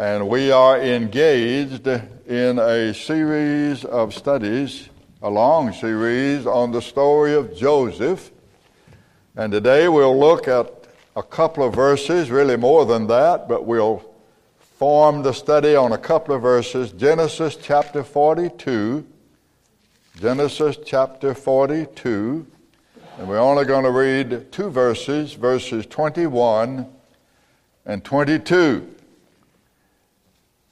and we are engaged in a series of studies, a long series on the story of Joseph. And today we'll look at a couple of verses, really more than that, but we'll form the study on a couple of verses. Genesis chapter 42. Genesis chapter 42. And we're only going to read two verses, verses 21 and 22.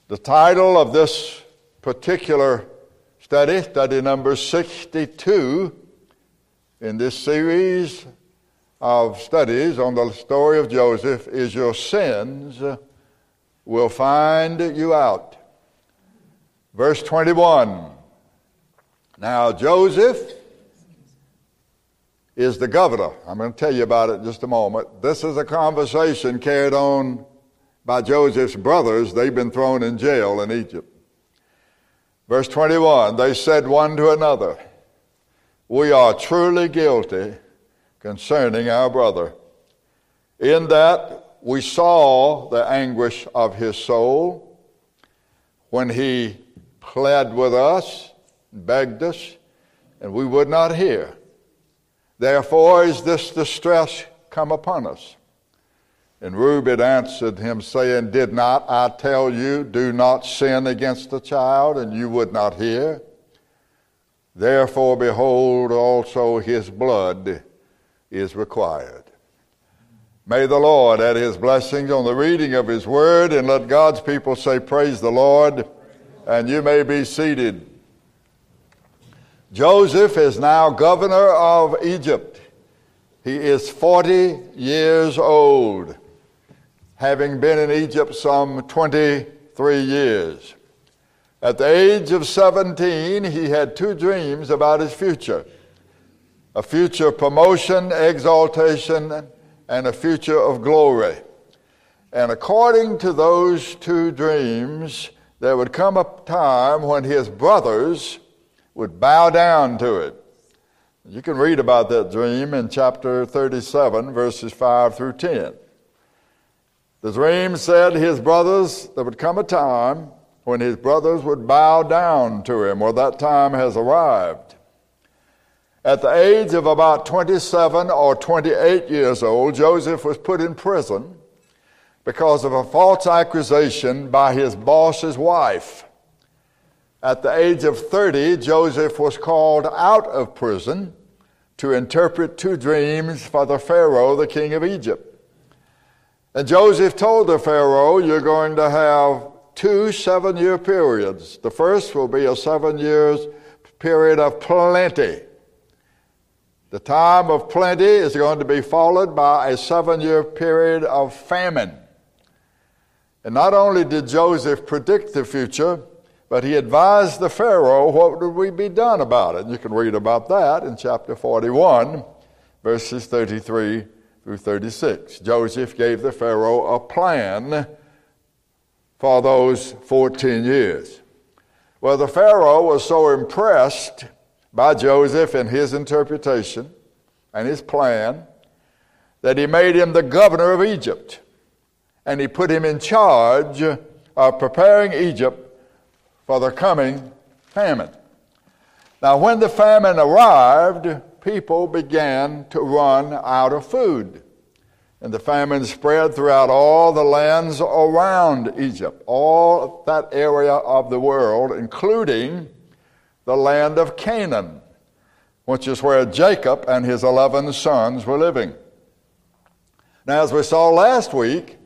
The title of this particular study, study number 62, in this series of studies on the story of Joseph, is Your Sins Will Find You Out. Verse 21. Now, Joseph is the governor. I'm going to tell you about it in just a moment. This is a conversation carried on by Joseph's brothers. They've been thrown in jail in Egypt. Verse 21 They said one to another, We are truly guilty concerning our brother, in that we saw the anguish of his soul when he pled with us, begged us, and we would not hear. Therefore is this distress come upon us. And Reuben answered him, saying, Did not I tell you, do not sin against the child, and you would not hear? Therefore, behold, also his blood is required. May the Lord add his blessings on the reading of his word, and let God's people say, Praise the Lord, and you may be seated. Joseph is now governor of Egypt. He is 40 years old having been in Egypt some 23 years. At the age of 17, he had two dreams about his future a future of promotion, exaltation, and a future of glory. And according to those two dreams, there would come a time when his brothers would bow down to it. You can read about that dream in chapter 37, verses 5 through 10. The dream said his brothers, there would come a time when his brothers would bow down to him. Well, that time has arrived. At the age of about 27 or 28 years old, Joseph was put in prison because of a false accusation by his boss's wife. At the age of 30, Joseph was called out of prison to interpret two dreams for the Pharaoh, the king of Egypt. And Joseph told the Pharaoh, You're going to have two seven year periods. The first will be a seven years period of plenty. The time of plenty is going to be followed by a seven year period of famine. And not only did Joseph predict the future, but he advised the Pharaoh what would we be done about it. You can read about that in chapter 41, verses 33 through 36. Joseph gave the Pharaoh a plan for those 14 years. Well, the Pharaoh was so impressed by Joseph and his interpretation and his plan that he made him the governor of Egypt. And he put him in charge of preparing Egypt for the coming famine. Now, when the famine arrived, people began to run out of food. And the famine spread throughout all the lands around Egypt, all that area of the world, including the land of Canaan, which is where Jacob and his 11 sons were living. Now, as we saw last week,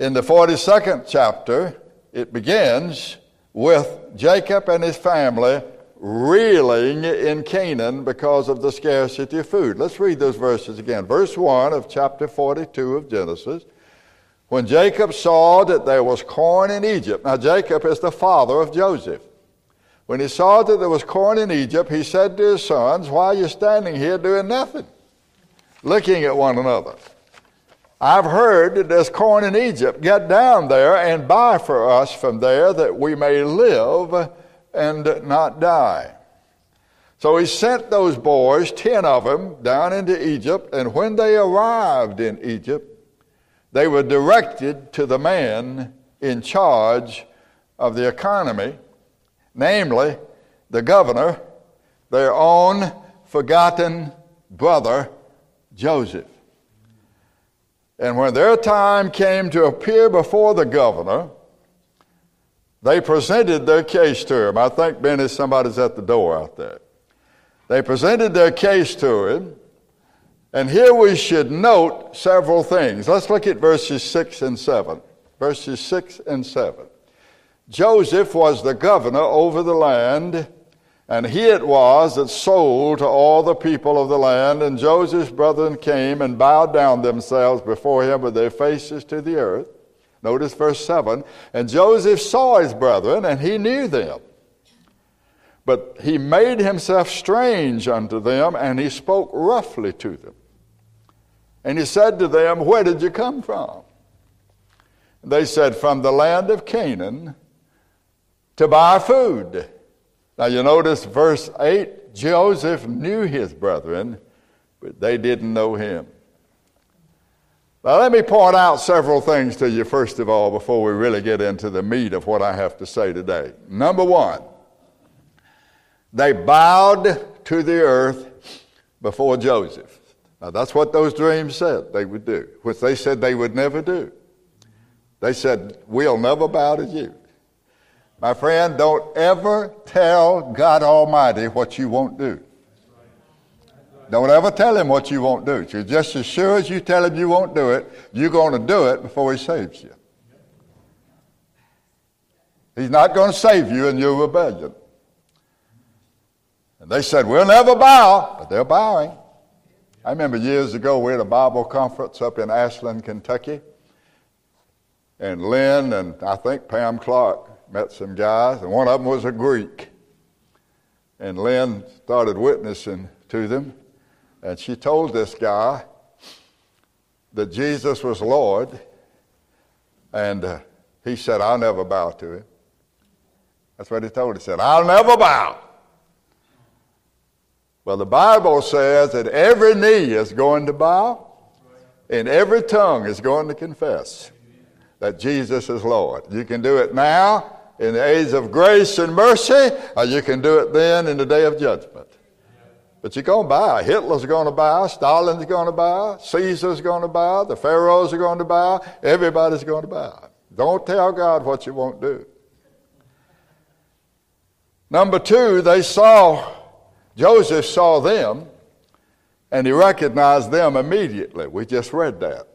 in the 42nd chapter, it begins with Jacob and his family reeling in Canaan because of the scarcity of food. Let's read those verses again. Verse 1 of chapter 42 of Genesis. When Jacob saw that there was corn in Egypt, now Jacob is the father of Joseph. When he saw that there was corn in Egypt, he said to his sons, Why are you standing here doing nothing? Looking at one another. I've heard that there's corn in Egypt. Get down there and buy for us from there that we may live and not die. So he sent those boys, ten of them, down into Egypt, and when they arrived in Egypt, they were directed to the man in charge of the economy, namely the governor, their own forgotten brother, Joseph. And when their time came to appear before the governor, they presented their case to him. I think, Benny, somebody's at the door out there. They presented their case to him. And here we should note several things. Let's look at verses 6 and 7. Verses 6 and 7. Joseph was the governor over the land, and he it was that sold to all the people of the land. And Joseph's brethren came and bowed down themselves before him with their faces to the earth. Notice verse 7. And Joseph saw his brethren, and he knew them. But he made himself strange unto them, and he spoke roughly to them. And he said to them, Where did you come from? They said, From the land of Canaan to buy food. Now you notice verse 8 Joseph knew his brethren, but they didn't know him. Now, let me point out several things to you, first of all, before we really get into the meat of what I have to say today. Number one, they bowed to the earth before Joseph. Now, that's what those dreams said they would do, which they said they would never do. They said, We'll never bow to you. My friend, don't ever tell God Almighty what you won't do. Don't ever tell him what you won't do. You're just as sure as you tell him you won't do it, you're going to do it before he saves you. He's not going to save you in your rebellion. And they said, We'll never bow, but they're bowing. I remember years ago we had a Bible conference up in Ashland, Kentucky. And Lynn and I think Pam Clark met some guys, and one of them was a Greek. And Lynn started witnessing to them. And she told this guy that Jesus was Lord. And uh, he said, I'll never bow to him. That's what he told. He said, I'll never bow. Well, the Bible says that every knee is going to bow and every tongue is going to confess that Jesus is Lord. You can do it now in the age of grace and mercy, or you can do it then in the day of judgment. But you're going to bow. Hitler's going to bow. Stalin's going to bow. Caesar's going to bow. The pharaohs are going to bow. Everybody's going to bow. Don't tell God what you won't do. Number two, they saw Joseph saw them and he recognized them immediately. We just read that.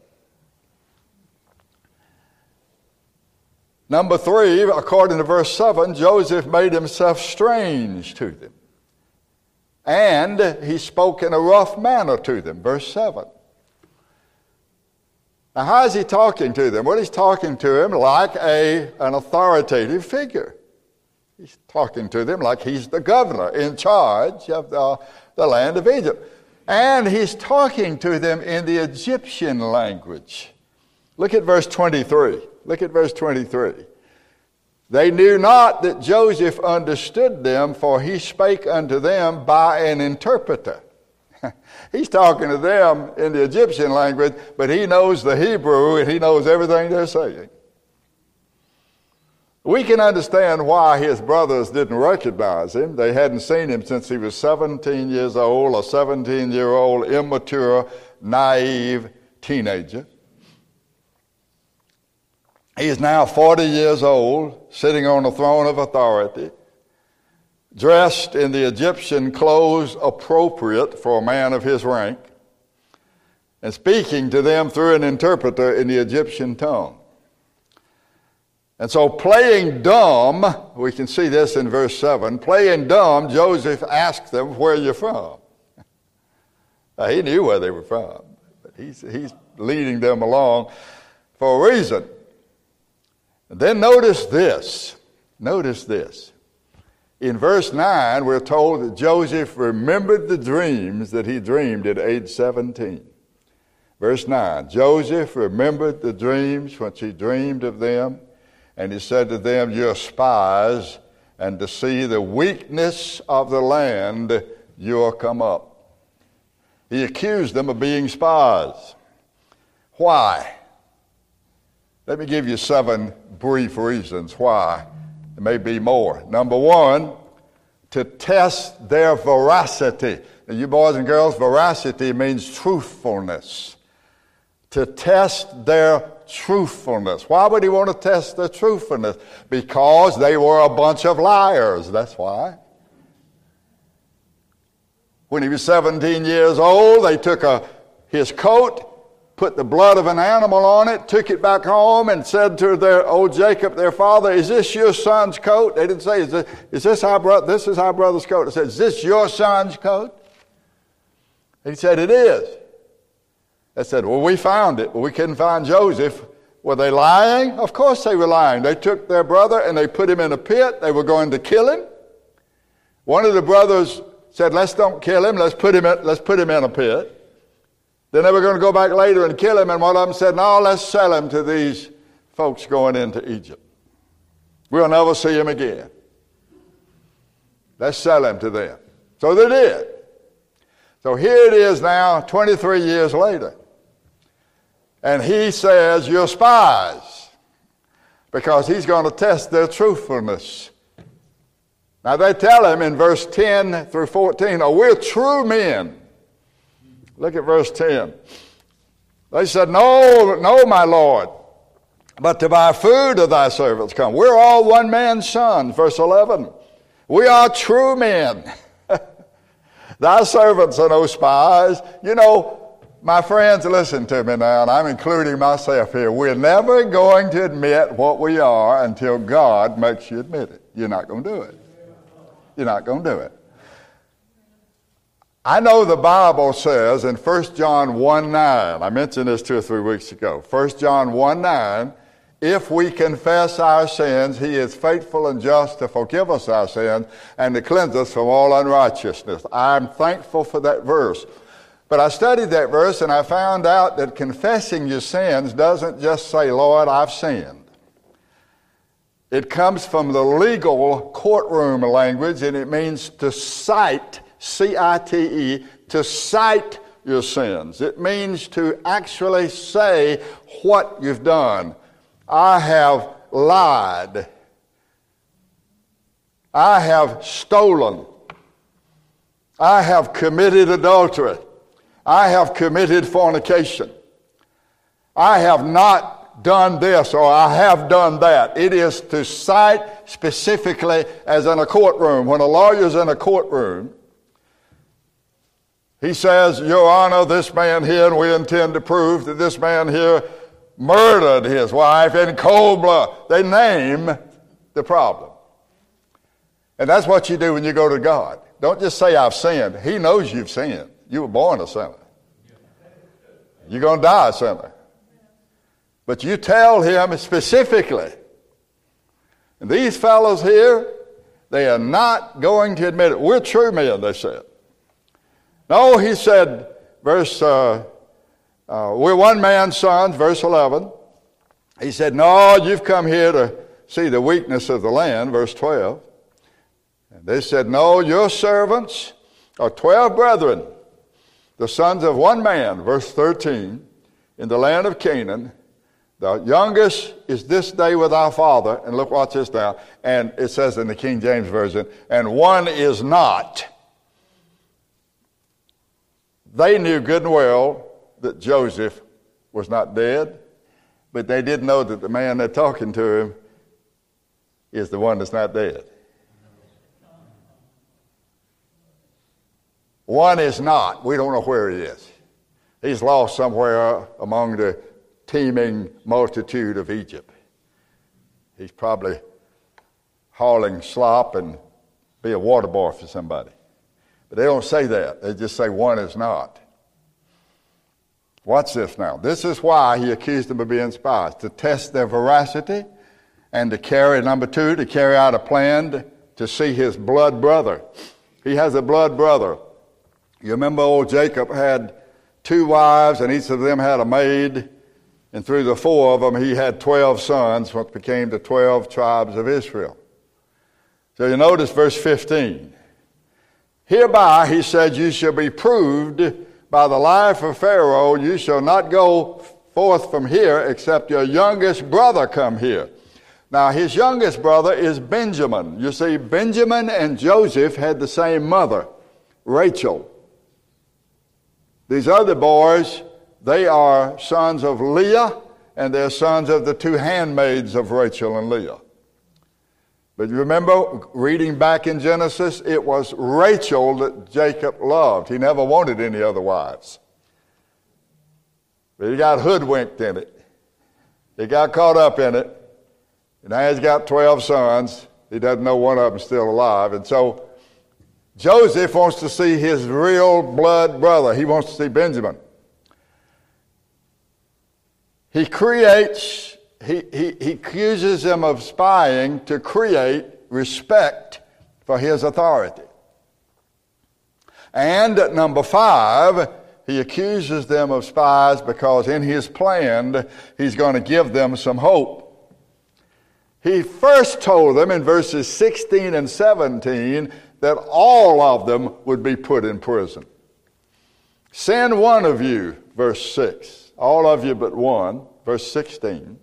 Number three, according to verse 7, Joseph made himself strange to them. And he spoke in a rough manner to them. Verse 7. Now, how is he talking to them? Well, he's talking to them like a, an authoritative figure. He's talking to them like he's the governor in charge of the, the land of Egypt. And he's talking to them in the Egyptian language. Look at verse 23. Look at verse 23. They knew not that Joseph understood them, for he spake unto them by an interpreter. He's talking to them in the Egyptian language, but he knows the Hebrew and he knows everything they're saying. We can understand why his brothers didn't recognize him. They hadn't seen him since he was 17 years old, a 17 year old, immature, naive teenager. He is now 40 years old, sitting on the throne of authority, dressed in the Egyptian clothes appropriate for a man of his rank, and speaking to them through an interpreter in the Egyptian tongue. And so, playing dumb, we can see this in verse 7. Playing dumb, Joseph asked them, Where are you from? Now, he knew where they were from, but he's, he's leading them along for a reason. Then notice this. Notice this. In verse 9, we're told that Joseph remembered the dreams that he dreamed at age 17. Verse 9 Joseph remembered the dreams which he dreamed of them and he said to them, You're spies, and to see the weakness of the land, you are come up. He accused them of being spies. Why? Let me give you seven brief reasons why. There may be more. Number one, to test their veracity. Now, you boys and girls, veracity means truthfulness. To test their truthfulness. Why would he want to test their truthfulness? Because they were a bunch of liars. That's why. When he was 17 years old, they took a, his coat, put the blood of an animal on it, took it back home, and said to their old Jacob, their father, "Is this your son's coat?" They didn't say, "Is this, is this our brother? This is our brother's coat." They said, "Is this your son's coat?" He said, "It is." They said, Well, we found it, but we couldn't find Joseph. Were they lying? Of course they were lying. They took their brother and they put him in a pit. They were going to kill him. One of the brothers said, Let's don't kill him, let's put him in, let's put him in a pit. Then they were going to go back later and kill him, and one of them said, No, let's sell him to these folks going into Egypt. We'll never see him again. Let's sell him to them. So they did. So here it is now, 23 years later. And he says, You're spies, because he's going to test their truthfulness. Now they tell him in verse 10 through 14, Oh, we're true men. Look at verse 10. They said, No, no, my Lord, but to buy food do thy servants come. We're all one man's sons. Verse 11. We are true men. thy servants are no spies. You know, my friends, listen to me now, and I'm including myself here. We're never going to admit what we are until God makes you admit it. You're not going to do it. You're not going to do it. I know the Bible says in 1 John 1 9, I mentioned this two or three weeks ago. 1 John 1 9, if we confess our sins, he is faithful and just to forgive us our sins and to cleanse us from all unrighteousness. I'm thankful for that verse. But I studied that verse and I found out that confessing your sins doesn't just say, Lord, I've sinned. It comes from the legal courtroom language and it means to cite, C I T E, to cite your sins. It means to actually say what you've done. I have lied. I have stolen. I have committed adultery. I have committed fornication. I have not done this or I have done that. It is to cite specifically as in a courtroom. When a lawyer's in a courtroom, he says, Your Honor, this man here, and we intend to prove that this man here murdered his wife in cold blood. They name the problem. And that's what you do when you go to God. Don't just say, I've sinned. He knows you've sinned. You were born a sinner. You're going to die a sinner. But you tell him specifically. And these fellows here, they are not going to admit it. We're true men, they said. No, he said, verse, uh, uh, we're one man's sons, verse 11. He said, No, you've come here to see the weakness of the land, verse 12. And they said, No, your servants are 12 brethren the sons of one man, verse 13, in the land of Canaan. The youngest is this day with our father. And look, watch this now. And it says in the King James Version, and one is not. They knew good and well that Joseph was not dead, but they didn't know that the man they're talking to him is the one that's not dead. One is not. We don't know where he is. He's lost somewhere among the teeming multitude of Egypt. He's probably hauling slop and be a water boy for somebody. But they don't say that. They just say one is not. Watch this now. This is why he accused them of being spies to test their veracity and to carry, number two, to carry out a plan to see his blood brother. He has a blood brother. You remember old Jacob had two wives, and each of them had a maid. And through the four of them, he had 12 sons, what became the 12 tribes of Israel. So you notice verse 15. Hereby, he said, you shall be proved by the life of Pharaoh. You shall not go forth from here except your youngest brother come here. Now, his youngest brother is Benjamin. You see, Benjamin and Joseph had the same mother, Rachel. These other boys, they are sons of Leah, and they're sons of the two handmaids of Rachel and Leah. But you remember reading back in Genesis, it was Rachel that Jacob loved. He never wanted any other wives. But he got hoodwinked in it. He got caught up in it. And now he's got 12 sons. He doesn't know one of them's still alive. And so Joseph wants to see his real blood brother. He wants to see Benjamin. He creates, he, he, accuses them of spying to create respect for his authority. And at number five, he accuses them of spies because in his plan, he's going to give them some hope. He first told them in verses 16 and 17 that all of them would be put in prison. Send one of you, verse 6, all of you but one, verse 16.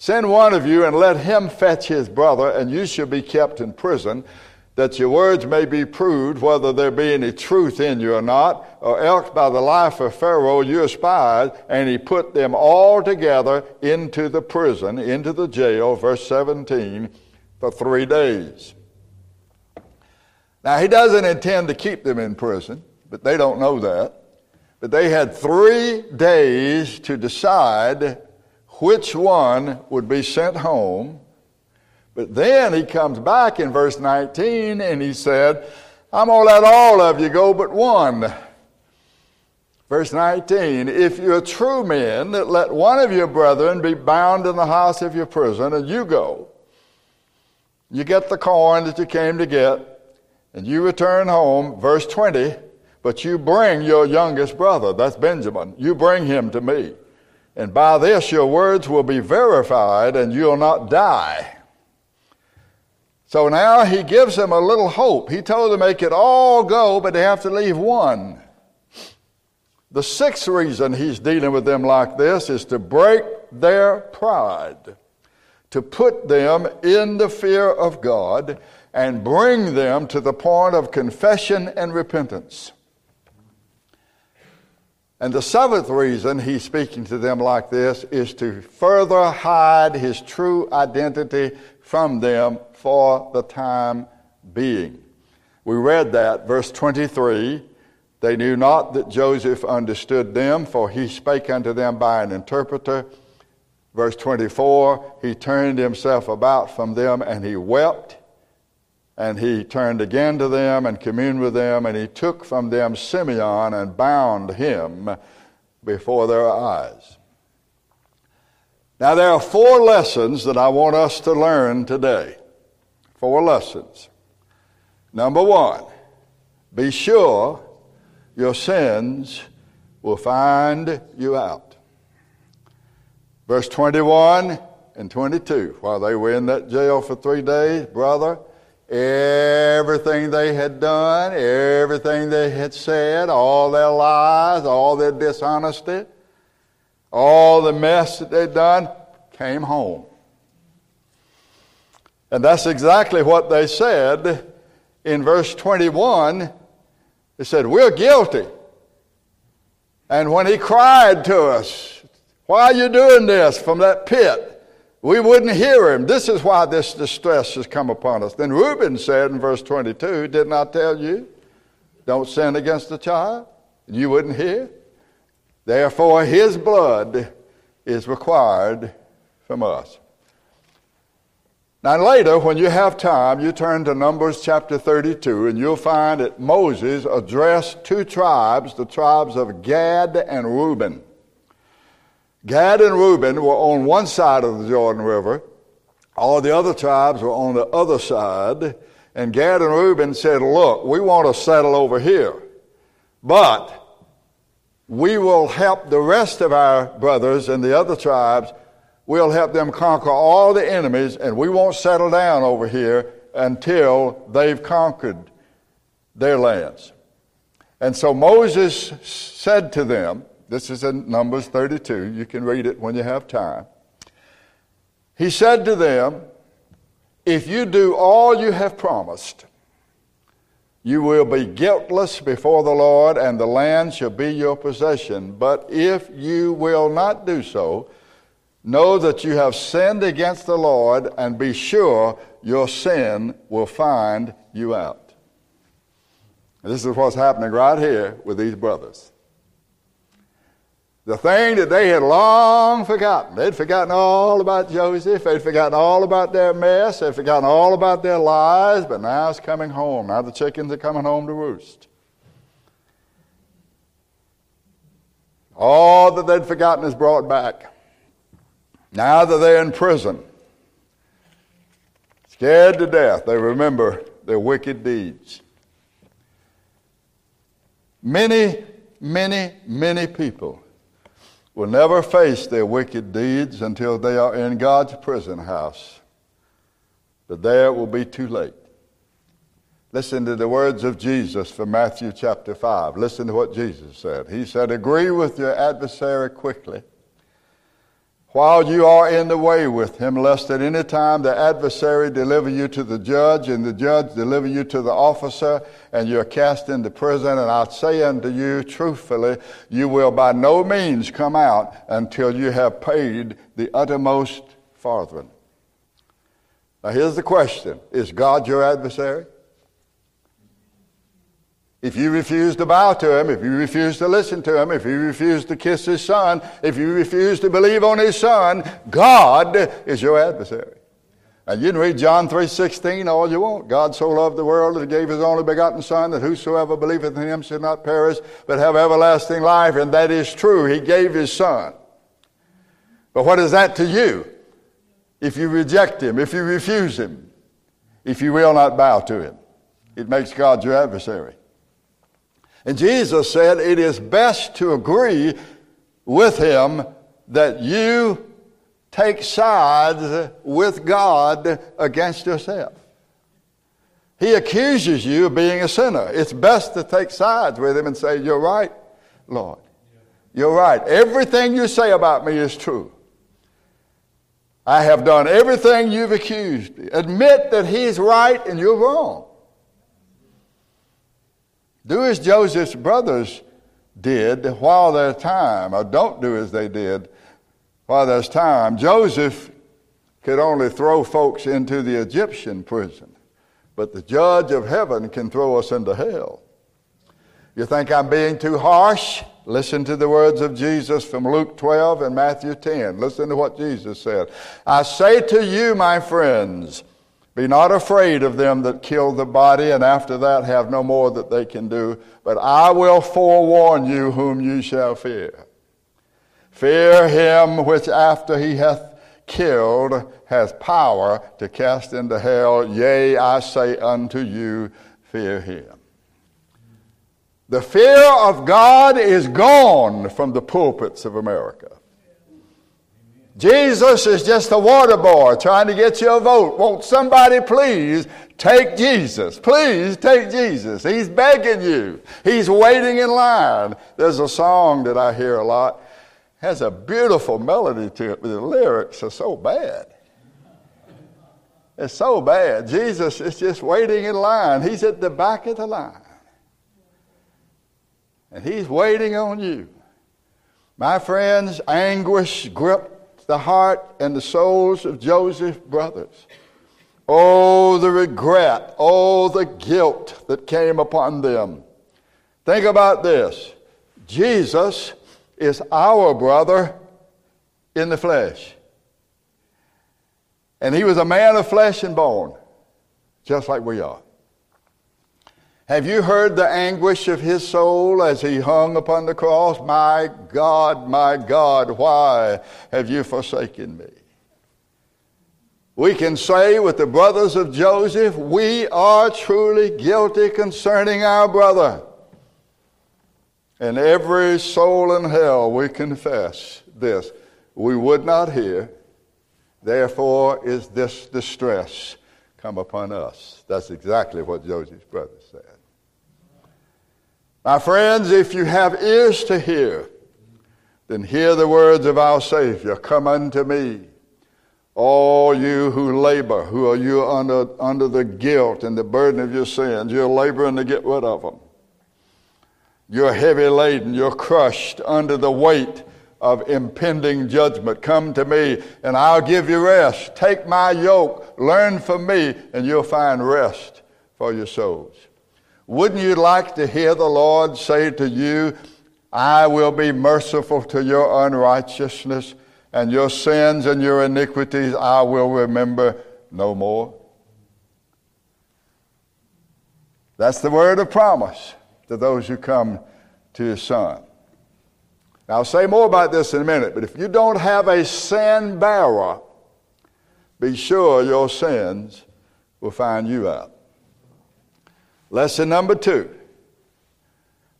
Send one of you and let him fetch his brother, and you shall be kept in prison that your words may be proved whether there be any truth in you or not, or else by the life of Pharaoh you are spies. And he put them all together into the prison, into the jail, verse 17, for three days. Now, he doesn't intend to keep them in prison, but they don't know that. But they had three days to decide which one would be sent home but then he comes back in verse 19 and he said, I'm going to let all of you go but one. Verse 19, if you're true men, let one of your brethren be bound in the house of your prison, and you go. You get the corn that you came to get, and you return home. Verse 20, but you bring your youngest brother, that's Benjamin, you bring him to me. And by this your words will be verified, and you'll not die. So now he gives them a little hope. He told them they could all go, but they have to leave one. The sixth reason he's dealing with them like this is to break their pride, to put them in the fear of God, and bring them to the point of confession and repentance. And the seventh reason he's speaking to them like this is to further hide his true identity from them for the time being. We read that, verse 23. They knew not that Joseph understood them, for he spake unto them by an interpreter. Verse 24, he turned himself about from them and he wept. And he turned again to them and communed with them, and he took from them Simeon and bound him before their eyes. Now, there are four lessons that I want us to learn today. Four lessons. Number one, be sure your sins will find you out. Verse 21 and 22, while they were in that jail for three days, brother, everything they had done, everything they had said, all their lies, all their dishonesty, all the mess that they'd done, came home. And that's exactly what they said in verse 21. They said, We're guilty. And when he cried to us, Why are you doing this from that pit? We wouldn't hear him. This is why this distress has come upon us. Then Reuben said in verse 22, Didn't I tell you? Don't sin against the child. And you wouldn't hear. Therefore, his blood is required from us. Now, later, when you have time, you turn to Numbers chapter 32, and you'll find that Moses addressed two tribes, the tribes of Gad and Reuben. Gad and Reuben were on one side of the Jordan River, all the other tribes were on the other side. And Gad and Reuben said, Look, we want to settle over here, but we will help the rest of our brothers and the other tribes we'll help them conquer all the enemies, and we won't settle down over here until they've conquered their lands. And so Moses said to them, This is in Numbers 32. You can read it when you have time. He said to them, If you do all you have promised, you will be guiltless before the Lord, and the land shall be your possession. But if you will not do so, know that you have sinned against the Lord, and be sure your sin will find you out. This is what's happening right here with these brothers. The thing that they had long forgotten. They'd forgotten all about Joseph. They'd forgotten all about their mess. They'd forgotten all about their lies. But now it's coming home. Now the chickens are coming home to roost. All that they'd forgotten is brought back. Now that they're in prison, scared to death, they remember their wicked deeds. Many, many, many people will never face their wicked deeds until they are in God's prison house. But there it will be too late. Listen to the words of Jesus from Matthew chapter 5. Listen to what Jesus said. He said, Agree with your adversary quickly while you are in the way with him, lest at any time the adversary deliver you to the judge, and the judge deliver you to the officer, and you're cast into prison. And I say unto you truthfully, you will by no means come out until you have paid the uttermost farthing. Now here's the question Is God your adversary? If you refuse to bow to him, if you refuse to listen to him, if you refuse to kiss his son, if you refuse to believe on his son, God is your adversary. And you can read John 3.16 all you want. God so loved the world that he gave his only begotten son that whosoever believeth in him should not perish but have everlasting life. And that is true. He gave his son. But what is that to you? If you reject him, if you refuse him, if you will not bow to him, it makes God your adversary. And Jesus said, It is best to agree with him that you take sides with God against yourself. He accuses you of being a sinner. It's best to take sides with him and say, You're right, Lord. You're right. Everything you say about me is true. I have done everything you've accused me. Admit that he's right and you're wrong. Do as Joseph's brothers did while there's time, or don't do as they did while there's time. Joseph could only throw folks into the Egyptian prison, but the judge of heaven can throw us into hell. You think I'm being too harsh? Listen to the words of Jesus from Luke 12 and Matthew 10. Listen to what Jesus said. I say to you, my friends, be not afraid of them that kill the body, and after that have no more that they can do. But I will forewarn you whom you shall fear. Fear him which after he hath killed has power to cast into hell. Yea, I say unto you, fear him. The fear of God is gone from the pulpits of America. Jesus is just a water boy trying to get you a vote. Won't somebody please take Jesus? Please take Jesus. He's begging you. He's waiting in line. There's a song that I hear a lot. It Has a beautiful melody to it, but the lyrics are so bad. It's so bad. Jesus is just waiting in line. He's at the back of the line. And he's waiting on you. My friends, anguish gripped the heart and the souls of Joseph's brothers. Oh, the regret, oh, the guilt that came upon them. Think about this Jesus is our brother in the flesh. And he was a man of flesh and bone, just like we are. Have you heard the anguish of his soul as he hung upon the cross? My God, my God, why have you forsaken me? We can say with the brothers of Joseph, we are truly guilty concerning our brother. And every soul in hell, we confess this. We would not hear, therefore is this distress come upon us. That's exactly what Joseph's brothers said. My friends, if you have ears to hear, then hear the words of our Savior Come unto me, all you who labor, who are you under, under the guilt and the burden of your sins. You're laboring to get rid of them. You're heavy laden, you're crushed under the weight of impending judgment. Come to me, and I'll give you rest. Take my yoke, learn from me, and you'll find rest for your souls. Wouldn't you like to hear the Lord say to you, I will be merciful to your unrighteousness, and your sins and your iniquities I will remember no more? That's the word of promise to those who come to his son. Now, I'll say more about this in a minute, but if you don't have a sin bearer, be sure your sins will find you out. Lesson number two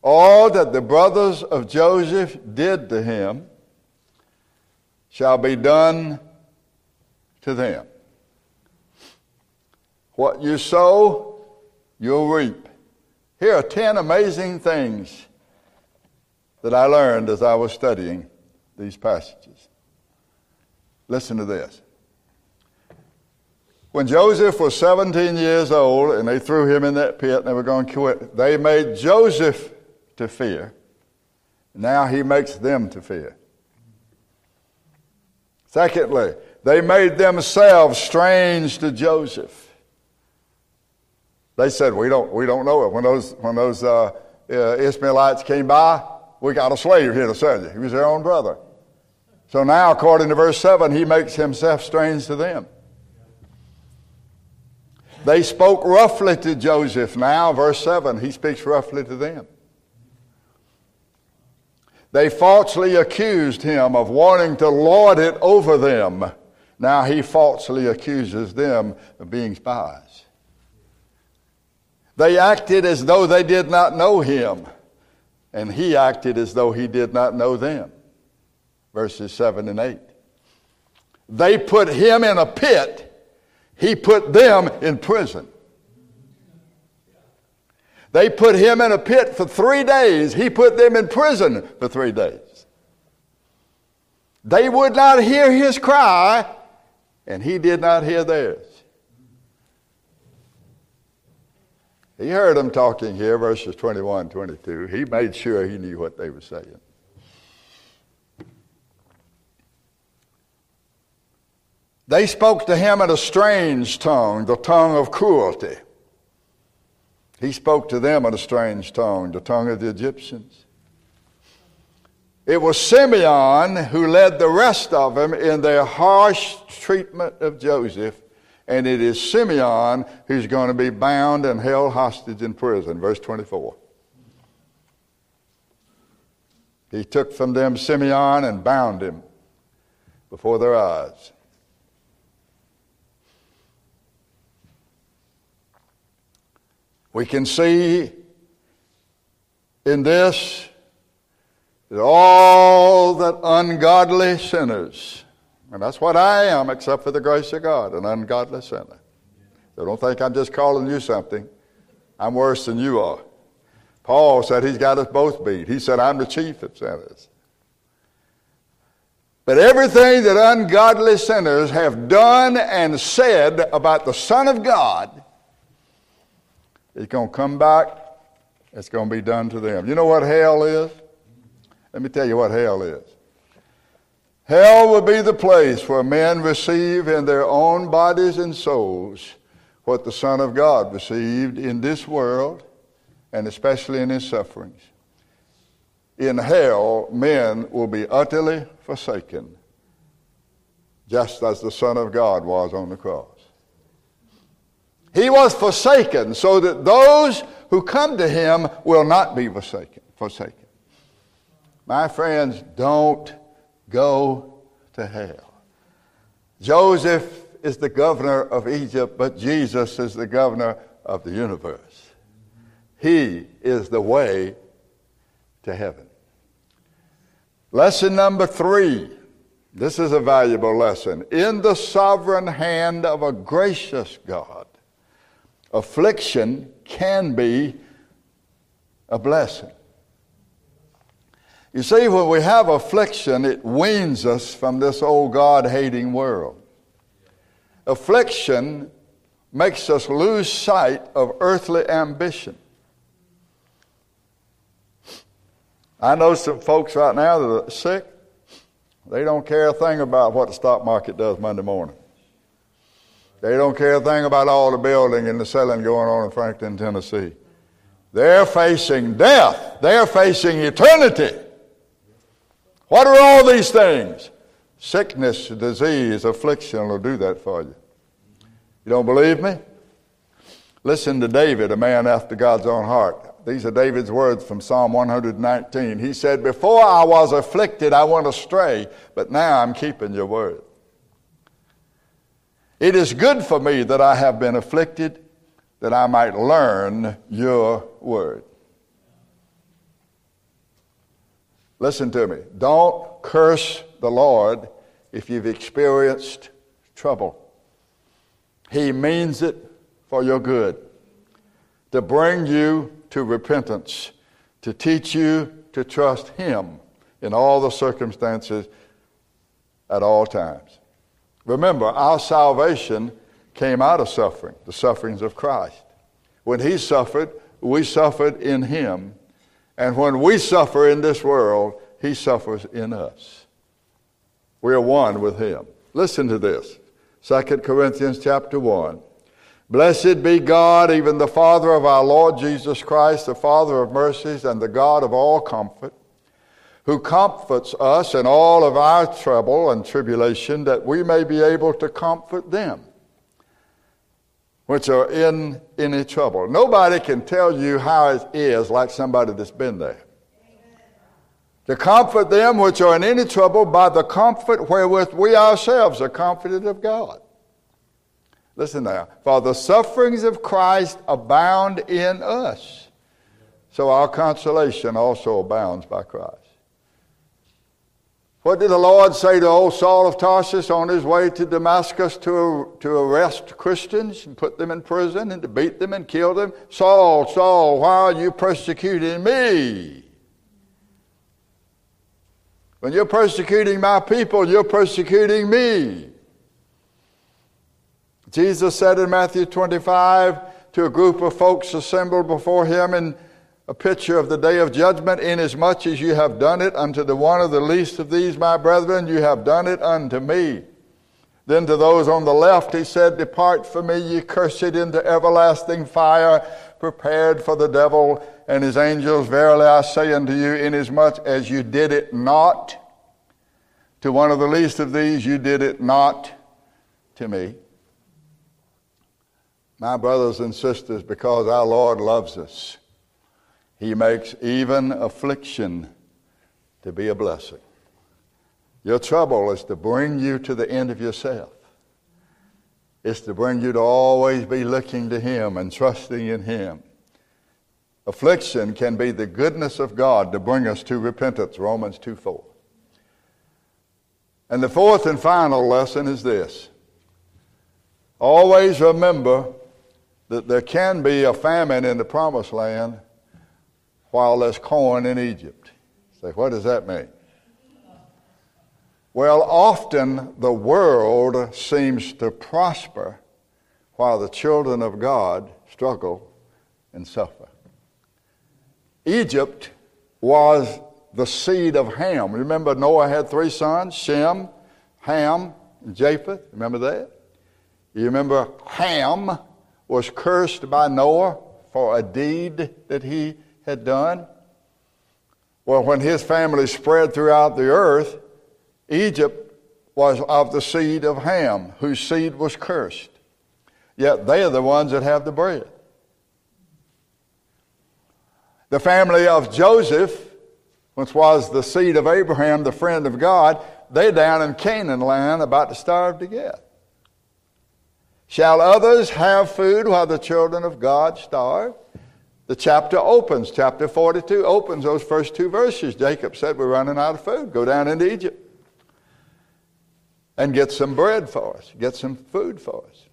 all that the brothers of Joseph did to him shall be done to them. What you sow, you'll reap. Here are 10 amazing things that I learned as I was studying these passages. Listen to this. When Joseph was 17 years old and they threw him in that pit and they were going to quit, they made Joseph to fear. Now he makes them to fear. Secondly, they made themselves strange to Joseph. They said, "We don't, we don't know it." When those, when those uh, uh, Ishmaelites came by, we got a slave here to sell you. He was their own brother. So now, according to verse 7, he makes himself strange to them. They spoke roughly to Joseph. Now, verse 7, he speaks roughly to them. They falsely accused him of wanting to lord it over them. Now he falsely accuses them of being spies. They acted as though they did not know him and he acted as though he did not know them. Verses 7 and 8. They put him in a pit, he put them in prison. They put him in a pit for three days, he put them in prison for three days. They would not hear his cry, and he did not hear theirs. He heard them talking here, verses 21 22. He made sure he knew what they were saying. They spoke to him in a strange tongue, the tongue of cruelty. He spoke to them in a strange tongue, the tongue of the Egyptians. It was Simeon who led the rest of them in their harsh treatment of Joseph and it is Simeon who's going to be bound and held hostage in prison. Verse 24. He took from them Simeon and bound him before their eyes. We can see in this that all that ungodly sinners and that's what I am, except for the grace of God, an ungodly sinner. So don't think I'm just calling you something. I'm worse than you are. Paul said he's got us both beat. He said, I'm the chief of sinners. But everything that ungodly sinners have done and said about the Son of God is going to come back. It's going to be done to them. You know what hell is? Let me tell you what hell is. Hell will be the place where men receive in their own bodies and souls what the Son of God received in this world and especially in his sufferings. In hell, men will be utterly forsaken, just as the Son of God was on the cross. He was forsaken so that those who come to him will not be forsaken. forsaken. My friends, don't go to hell. Joseph is the governor of Egypt, but Jesus is the governor of the universe. He is the way to heaven. Lesson number three. This is a valuable lesson. In the sovereign hand of a gracious God, affliction can be a blessing. You see, when we have affliction, it weans us from this old God hating world. Affliction makes us lose sight of earthly ambition. I know some folks right now that are sick. They don't care a thing about what the stock market does Monday morning. They don't care a thing about all the building and the selling going on in Franklin, Tennessee. They're facing death. They're facing eternity. What are all these things? Sickness, disease, affliction will do that for you. You don't believe me? Listen to David, a man after God's own heart. These are David's words from Psalm 119. He said, Before I was afflicted, I went astray, but now I'm keeping your word. It is good for me that I have been afflicted, that I might learn your word. Listen to me. Don't curse the Lord if you've experienced trouble. He means it for your good, to bring you to repentance, to teach you to trust Him in all the circumstances at all times. Remember, our salvation came out of suffering, the sufferings of Christ. When He suffered, we suffered in Him. And when we suffer in this world, He suffers in us. We are one with Him. Listen to this 2 Corinthians chapter 1. Blessed be God, even the Father of our Lord Jesus Christ, the Father of mercies and the God of all comfort who comforts us in all of our trouble and tribulation, that we may be able to comfort them which are in any trouble. Nobody can tell you how it is like somebody that's been there. To comfort them which are in any trouble by the comfort wherewith we ourselves are comforted of God. Listen now. For the sufferings of Christ abound in us, so our consolation also abounds by Christ. What did the Lord say to old Saul of Tarsus on his way to Damascus to, to arrest Christians and put them in prison and to beat them and kill them? Saul, Saul, why are you persecuting me? When you're persecuting my people, you're persecuting me. Jesus said in Matthew 25 to a group of folks assembled before him in a picture of the day of judgment, inasmuch as you have done it unto the one of the least of these, my brethren, you have done it unto me. Then to those on the left, he said, Depart from me, ye cursed, into everlasting fire, prepared for the devil and his angels. Verily I say unto you, inasmuch as you did it not to one of the least of these, you did it not to me. My brothers and sisters, because our Lord loves us, he makes even affliction to be a blessing. Your trouble is to bring you to the end of yourself. It's to bring you to always be looking to Him and trusting in Him. Affliction can be the goodness of God to bring us to repentance, Romans 2 4. And the fourth and final lesson is this always remember that there can be a famine in the promised land while there's corn in Egypt. Say, what does that mean? Well, often the world seems to prosper while the children of God struggle and suffer. Egypt was the seed of Ham. Remember, Noah had three sons Shem, Ham, and Japheth. Remember that? You remember Ham was cursed by Noah for a deed that he had done? Well, when his family spread throughout the earth, Egypt was of the seed of Ham, whose seed was cursed. Yet they are the ones that have the bread. The family of Joseph, which was the seed of Abraham, the friend of God, they're down in Canaan land about to starve to death. Shall others have food while the children of God starve? The chapter opens, chapter 42 opens those first two verses. Jacob said, We're running out of food. Go down into Egypt and get some bread for us, get some food for us.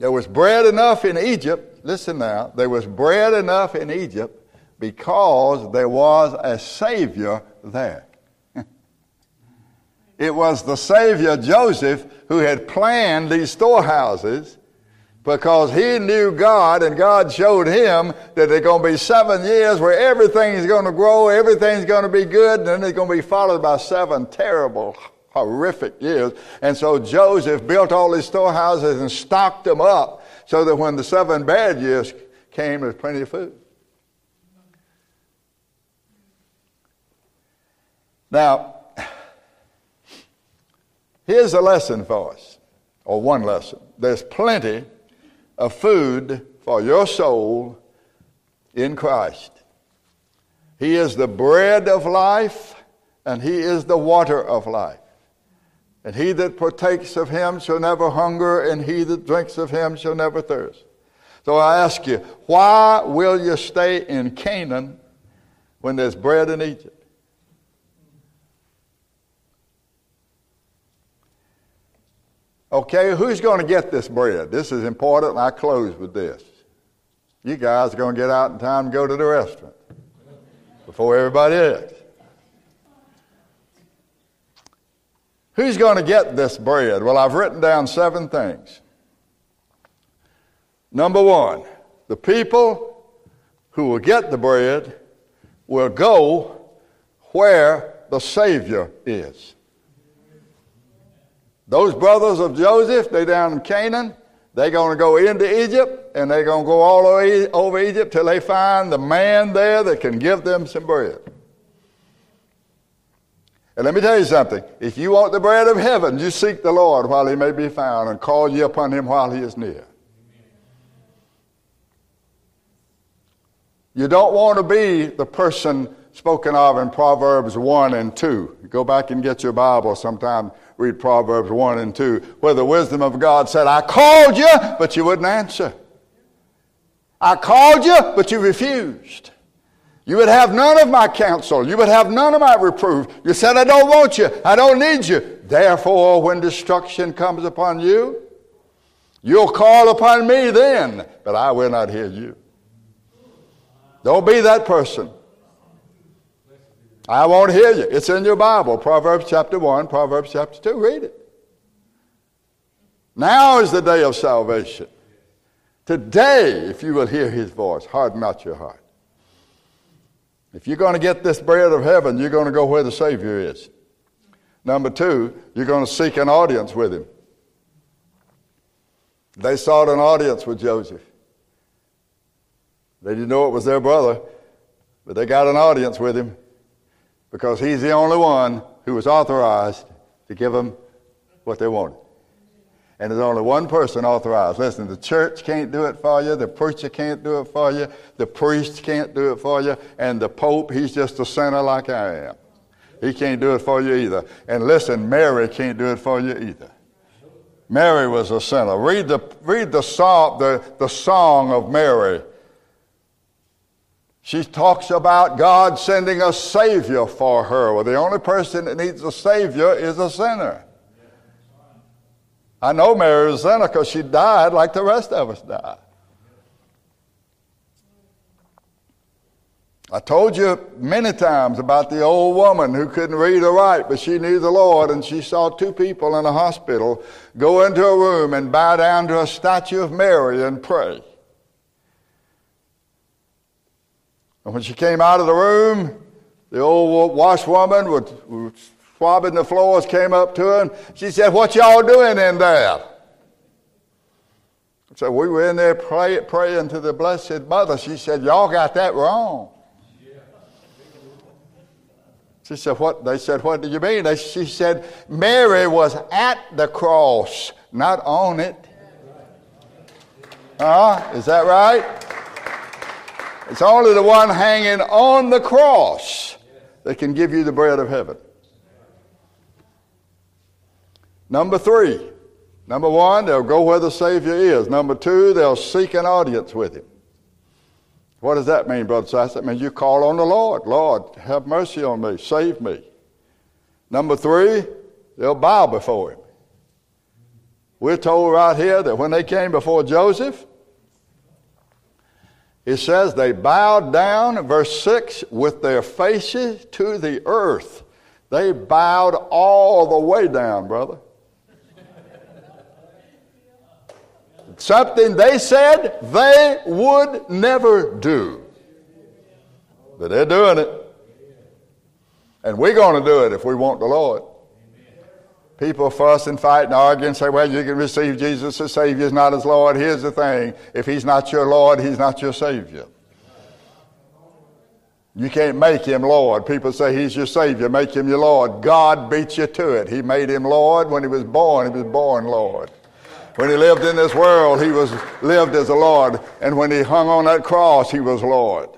There was bread enough in Egypt. Listen now, there was bread enough in Egypt Because there was a Savior there. it was the Savior, Joseph, who had planned these storehouses because he knew God and God showed him that there's going to be seven years where everything's going to grow, everything's going to be good, and then it's going to be followed by seven terrible, horrific years. And so Joseph built all these storehouses and stocked them up so that when the seven bad years came, there's plenty of food. Now, here's a lesson for us, or one lesson. There's plenty of food for your soul in Christ. He is the bread of life, and He is the water of life. And he that partakes of him shall never hunger, and he that drinks of him shall never thirst. So I ask you, why will you stay in Canaan when there's bread in Egypt? Okay, who's going to get this bread? This is important, I close with this. You guys are going to get out in time and go to the restaurant before everybody else. Who's going to get this bread? Well, I've written down seven things. Number one, the people who will get the bread will go where the Savior is. Those brothers of Joseph, they down in Canaan, they're going to go into Egypt and they're going to go all over Egypt till they find the man there that can give them some bread. And let me tell you something. If you want the bread of heaven, you seek the Lord while he may be found and call ye upon him while he is near. You don't want to be the person spoken of in Proverbs 1 and 2. Go back and get your Bible sometime read Proverbs 1 and 2, where the wisdom of God said, I called you, but you wouldn't answer. I called you, but you refused. You would have none of my counsel. You would have none of my reproof. You said, I don't want you. I don't need you. Therefore, when destruction comes upon you, you'll call upon me then, but I will not hear you. Don't be that person. I won't hear you. It's in your Bible, Proverbs chapter 1, Proverbs chapter 2. Read it. Now is the day of salvation. Today, if you will hear his voice, harden not your heart. If you're going to get this bread of heaven, you're going to go where the Savior is. Number two, you're going to seek an audience with him. They sought an audience with Joseph. They didn't know it was their brother, but they got an audience with him because he's the only one who was authorized to give them what they wanted. And there's only one person authorized. Listen, the church can't do it for you, the preacher can't do it for you, the priest can't do it for you, and the pope, he's just a sinner like I am. He can't do it for you either. And listen, Mary can't do it for you either. Mary was a sinner. Read the, read the, song, the, the song of Mary she talks about God sending a Savior for her. Well, the only person that needs a Savior is a sinner. I know Mary is a sinner because she died like the rest of us died. I told you many times about the old woman who couldn't read or write, but she knew the Lord, and she saw two people in a hospital go into a room and bow down to a statue of Mary and pray. And when she came out of the room, the old washwoman was swabbing the floors came up to her she said, What y'all doing in there? So we were in there pray, praying to the Blessed Mother. She said, Y'all got that wrong. She said, What? They said, What do you mean? She said, Mary was at the cross, not on it. Huh? Is that right? It's only the one hanging on the cross that can give you the bread of heaven. Number three. Number one, they'll go where the Savior is. Number two, they'll seek an audience with Him. What does that mean, Brother Silas? That means you call on the Lord. Lord, have mercy on me. Save me. Number three, they'll bow before Him. We're told right here that when they came before Joseph, It says they bowed down, verse 6, with their faces to the earth. They bowed all the way down, brother. Something they said they would never do. But they're doing it. And we're going to do it if we want the Lord. People fuss and fight and argue and say, well, you can receive Jesus as Savior, he's not as Lord. Here's the thing if He's not your Lord, He's not your Savior. You can't make Him Lord. People say He's your Savior, make Him your Lord. God beat you to it. He made Him Lord when He was born, He was born Lord. When He lived in this world, He was lived as a Lord. And when He hung on that cross, He was Lord.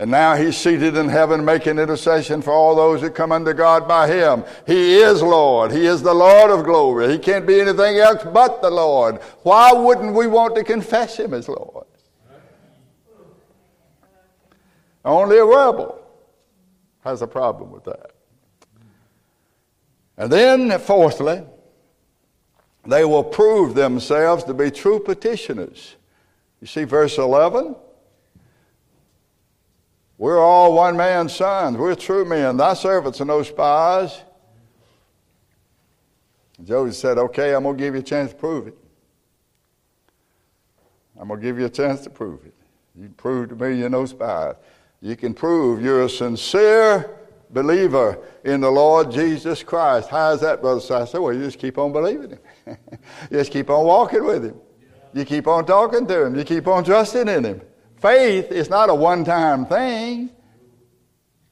And now he's seated in heaven making intercession for all those that come unto God by him. He is Lord. He is the Lord of glory. He can't be anything else but the Lord. Why wouldn't we want to confess him as Lord? Only a rebel has a problem with that. And then, fourthly, they will prove themselves to be true petitioners. You see, verse 11 we're all one man's sons. We're true men. Thy servants are no spies. Joseph said, Okay, I'm going to give you a chance to prove it. I'm going to give you a chance to prove it. You can prove to me you're no spies. You can prove you're a sincere believer in the Lord Jesus Christ. How is that, Brother Silas, Well, you just keep on believing Him. you just keep on walking with Him. You keep on talking to Him. You keep on trusting in Him. Faith is not a one time thing,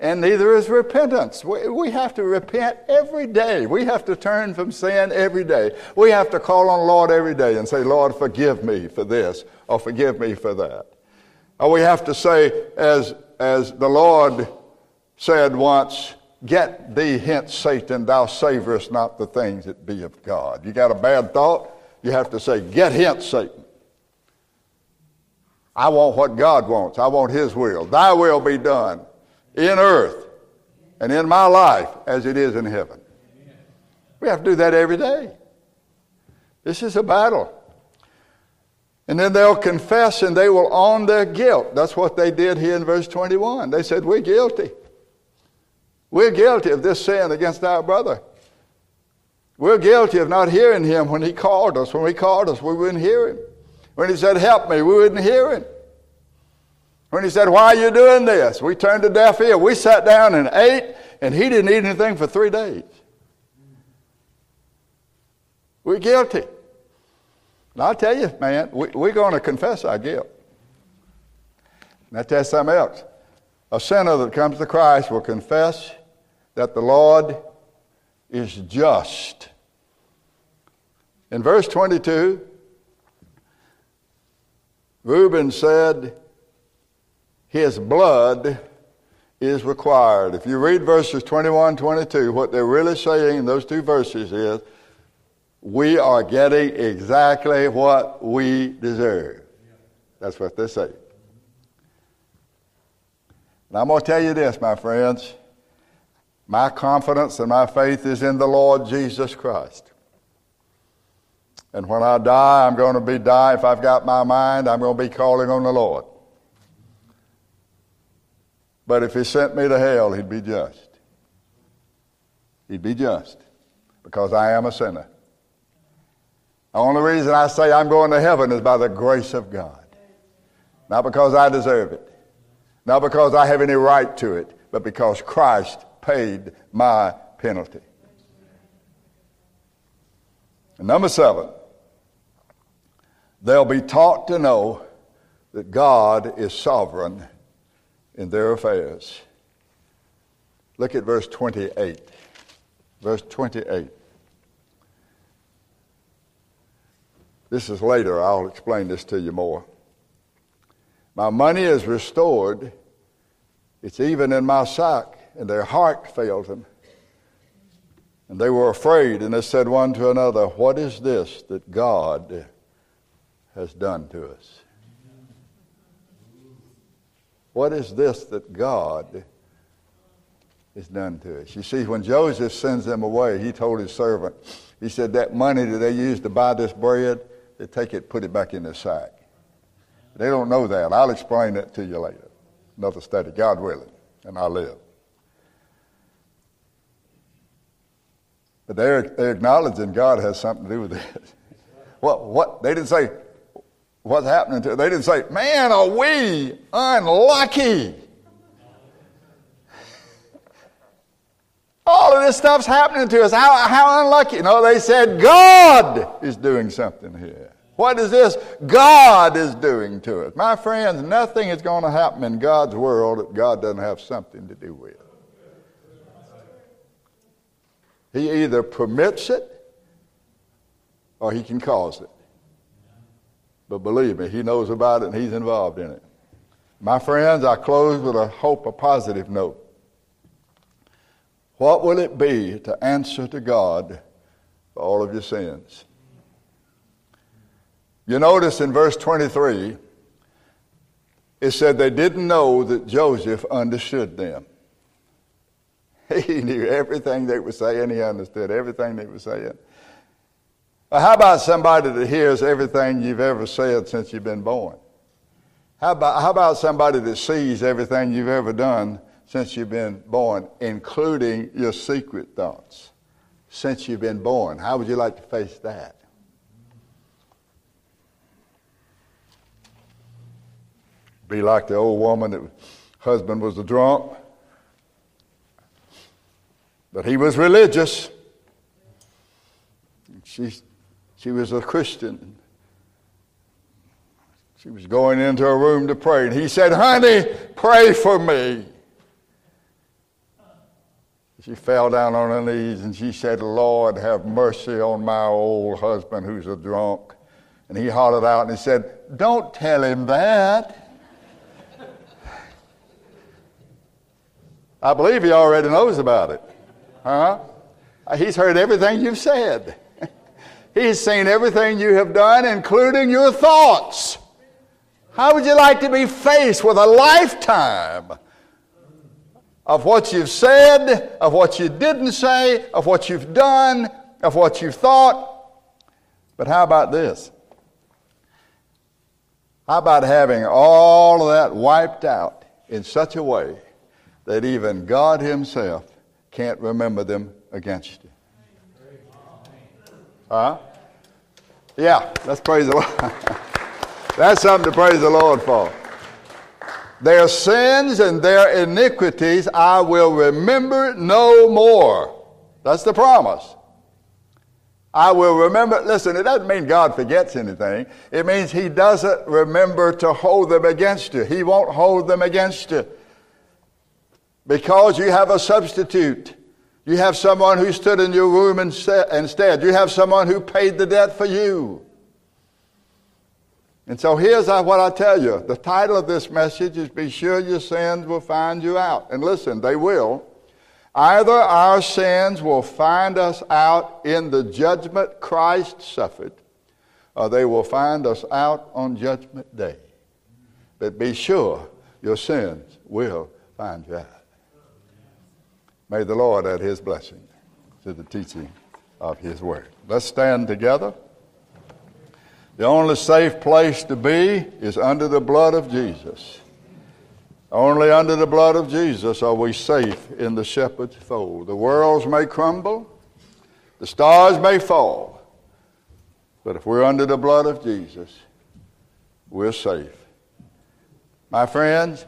and neither is repentance. We, we have to repent every day. We have to turn from sin every day. We have to call on the Lord every day and say, Lord, forgive me for this, or forgive me for that. Or we have to say, as, as the Lord said once, Get thee hence, Satan, thou savorest not the things that be of God. You got a bad thought? You have to say, Get hence, Satan. I want what God wants. I want His will. Thy will be done in earth and in my life as it is in heaven. We have to do that every day. This is a battle. And then they'll confess and they will own their guilt. That's what they did here in verse 21. They said, We're guilty. We're guilty of this sin against our brother. We're guilty of not hearing him when he called us. When he called us, we wouldn't hear him. When he said, Help me, we wouldn't hear him. When he said, Why are you doing this? We turned a deaf ear. We sat down and ate, and he didn't eat anything for three days. We're guilty. And I'll tell you, man, we, we're going to confess our guilt. I tell you something else. A sinner that comes to Christ will confess that the Lord is just. In verse 22, Reuben said, His blood is required. If you read verses 21 22, what they're really saying in those two verses is, we are getting exactly what we deserve. That's what they say. And I'm going to tell you this, my friends. My confidence and my faith is in the Lord Jesus Christ. And when I die, I'm going to be die. If I've got my mind, I'm going to be calling on the Lord. But if he sent me to hell, he'd be just. He'd be just because I am a sinner. The only reason I say I'm going to heaven is by the grace of God. Not because I deserve it. Not because I have any right to it, but because Christ paid my penalty. And number seven, They'll be taught to know that God is sovereign in their affairs. Look at verse 28. Verse 28. This is later. I'll explain this to you more. My money is restored. It's even in my sack, and their heart failed them. And they were afraid, and they said one to another, What is this that God has done to us. What is this that God has done to us? You see, when Joseph sends them away, he told his servant, he said, that money that they used to buy this bread, they take it, put it back in their sack. They don't know that. I'll explain that to you later. Another study, God willing, and I live. But they're, they're acknowledging God has something to do with it. what, what? They didn't say, what's happening to They didn't say, man, are we unlucky. All of this stuff's happening to us. How, how unlucky. No, they said, God is doing something here. What is this God is doing to us? My friends, nothing is going to happen in God's world that God doesn't have something to do with. He either permits it or he can cause it. But believe me, he knows about it and he's involved in it. My friends, I close with a hope, a positive note. What will it be to answer to God for all of your sins? You notice in verse 23, it said they didn't know that Joseph understood them. He knew everything they were saying, he understood everything they were saying. How about somebody that hears everything you've ever said since you've been born? How about, how about somebody that sees everything you've ever done since you've been born, including your secret thoughts since you've been born? How would you like to face that? Be like the old woman that husband was a drunk, but he was religious. She she was a Christian. She was going into a room to pray, and he said, Honey, pray for me. She fell down on her knees and she said, Lord, have mercy on my old husband who's a drunk. And he hollered out and he said, Don't tell him that. I believe he already knows about it. Huh? He's heard everything you've said. He's seen everything you have done, including your thoughts. How would you like to be faced with a lifetime of what you've said, of what you didn't say, of what you've done, of what you've thought? But how about this? How about having all of that wiped out in such a way that even God Himself can't remember them against you? Huh? Yeah, let's praise the Lord. That's something to praise the Lord for. Their sins and their iniquities I will remember no more. That's the promise. I will remember. Listen, it doesn't mean God forgets anything. It means He doesn't remember to hold them against you. He won't hold them against you. Because you have a substitute. You have someone who stood in your room instead. You have someone who paid the debt for you. And so here's what I tell you. The title of this message is Be Sure Your Sins Will Find You Out. And listen, they will. Either our sins will find us out in the judgment Christ suffered, or they will find us out on Judgment Day. But be sure your sins will find you out. May the Lord add his blessing to the teaching of his word. Let's stand together. The only safe place to be is under the blood of Jesus. Only under the blood of Jesus are we safe in the shepherd's fold. The worlds may crumble, the stars may fall, but if we're under the blood of Jesus, we're safe. My friends,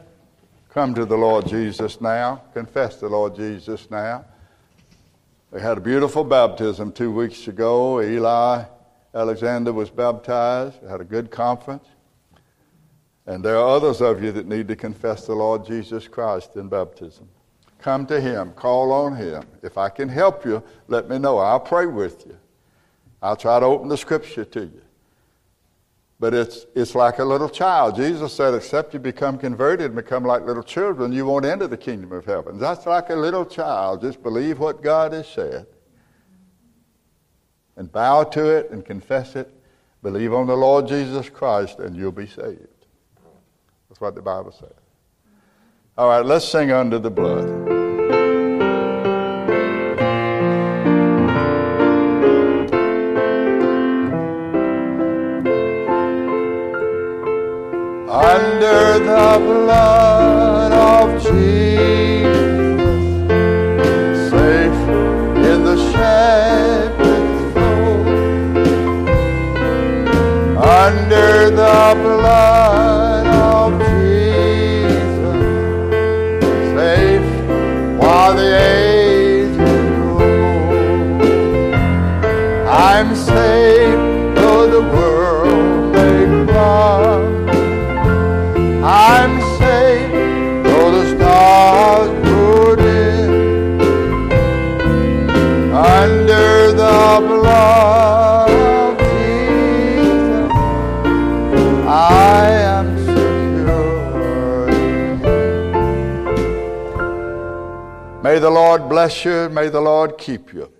Come to the Lord Jesus now. Confess the Lord Jesus now. We had a beautiful baptism two weeks ago. Eli Alexander was baptized. Had a good conference. And there are others of you that need to confess the Lord Jesus Christ in baptism. Come to Him, call on Him. If I can help you, let me know. I'll pray with you. I'll try to open the scripture to you. But it's, it's like a little child. Jesus said, except you become converted and become like little children, you won't enter the kingdom of heaven. That's like a little child. Just believe what God has said and bow to it and confess it. Believe on the Lord Jesus Christ and you'll be saved. That's what the Bible says. All right, let's sing under the blood. Under the blood of Jesus, safe in the shepherd's fold, under the blood bless you. May the Lord keep you.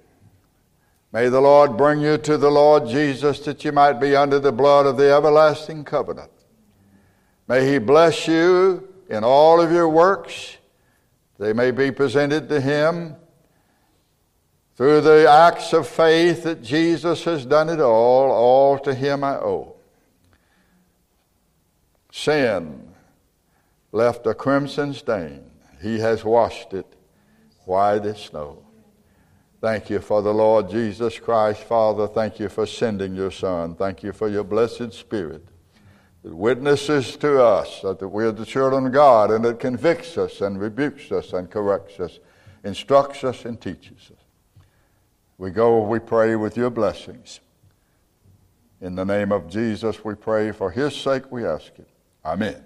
May the Lord bring you to the Lord Jesus that you might be under the blood of the everlasting covenant. May He bless you in all of your works. They may be presented to Him through the acts of faith that Jesus has done it all. All to Him I owe. Sin left a crimson stain. He has washed it white as snow. Thank you for the Lord Jesus Christ, Father. Thank you for sending your Son. Thank you for your blessed Spirit that witnesses to us that we are the children of God and that convicts us and rebukes us and corrects us, instructs us and teaches us. We go, we pray with your blessings. In the name of Jesus, we pray. For his sake, we ask it. Amen.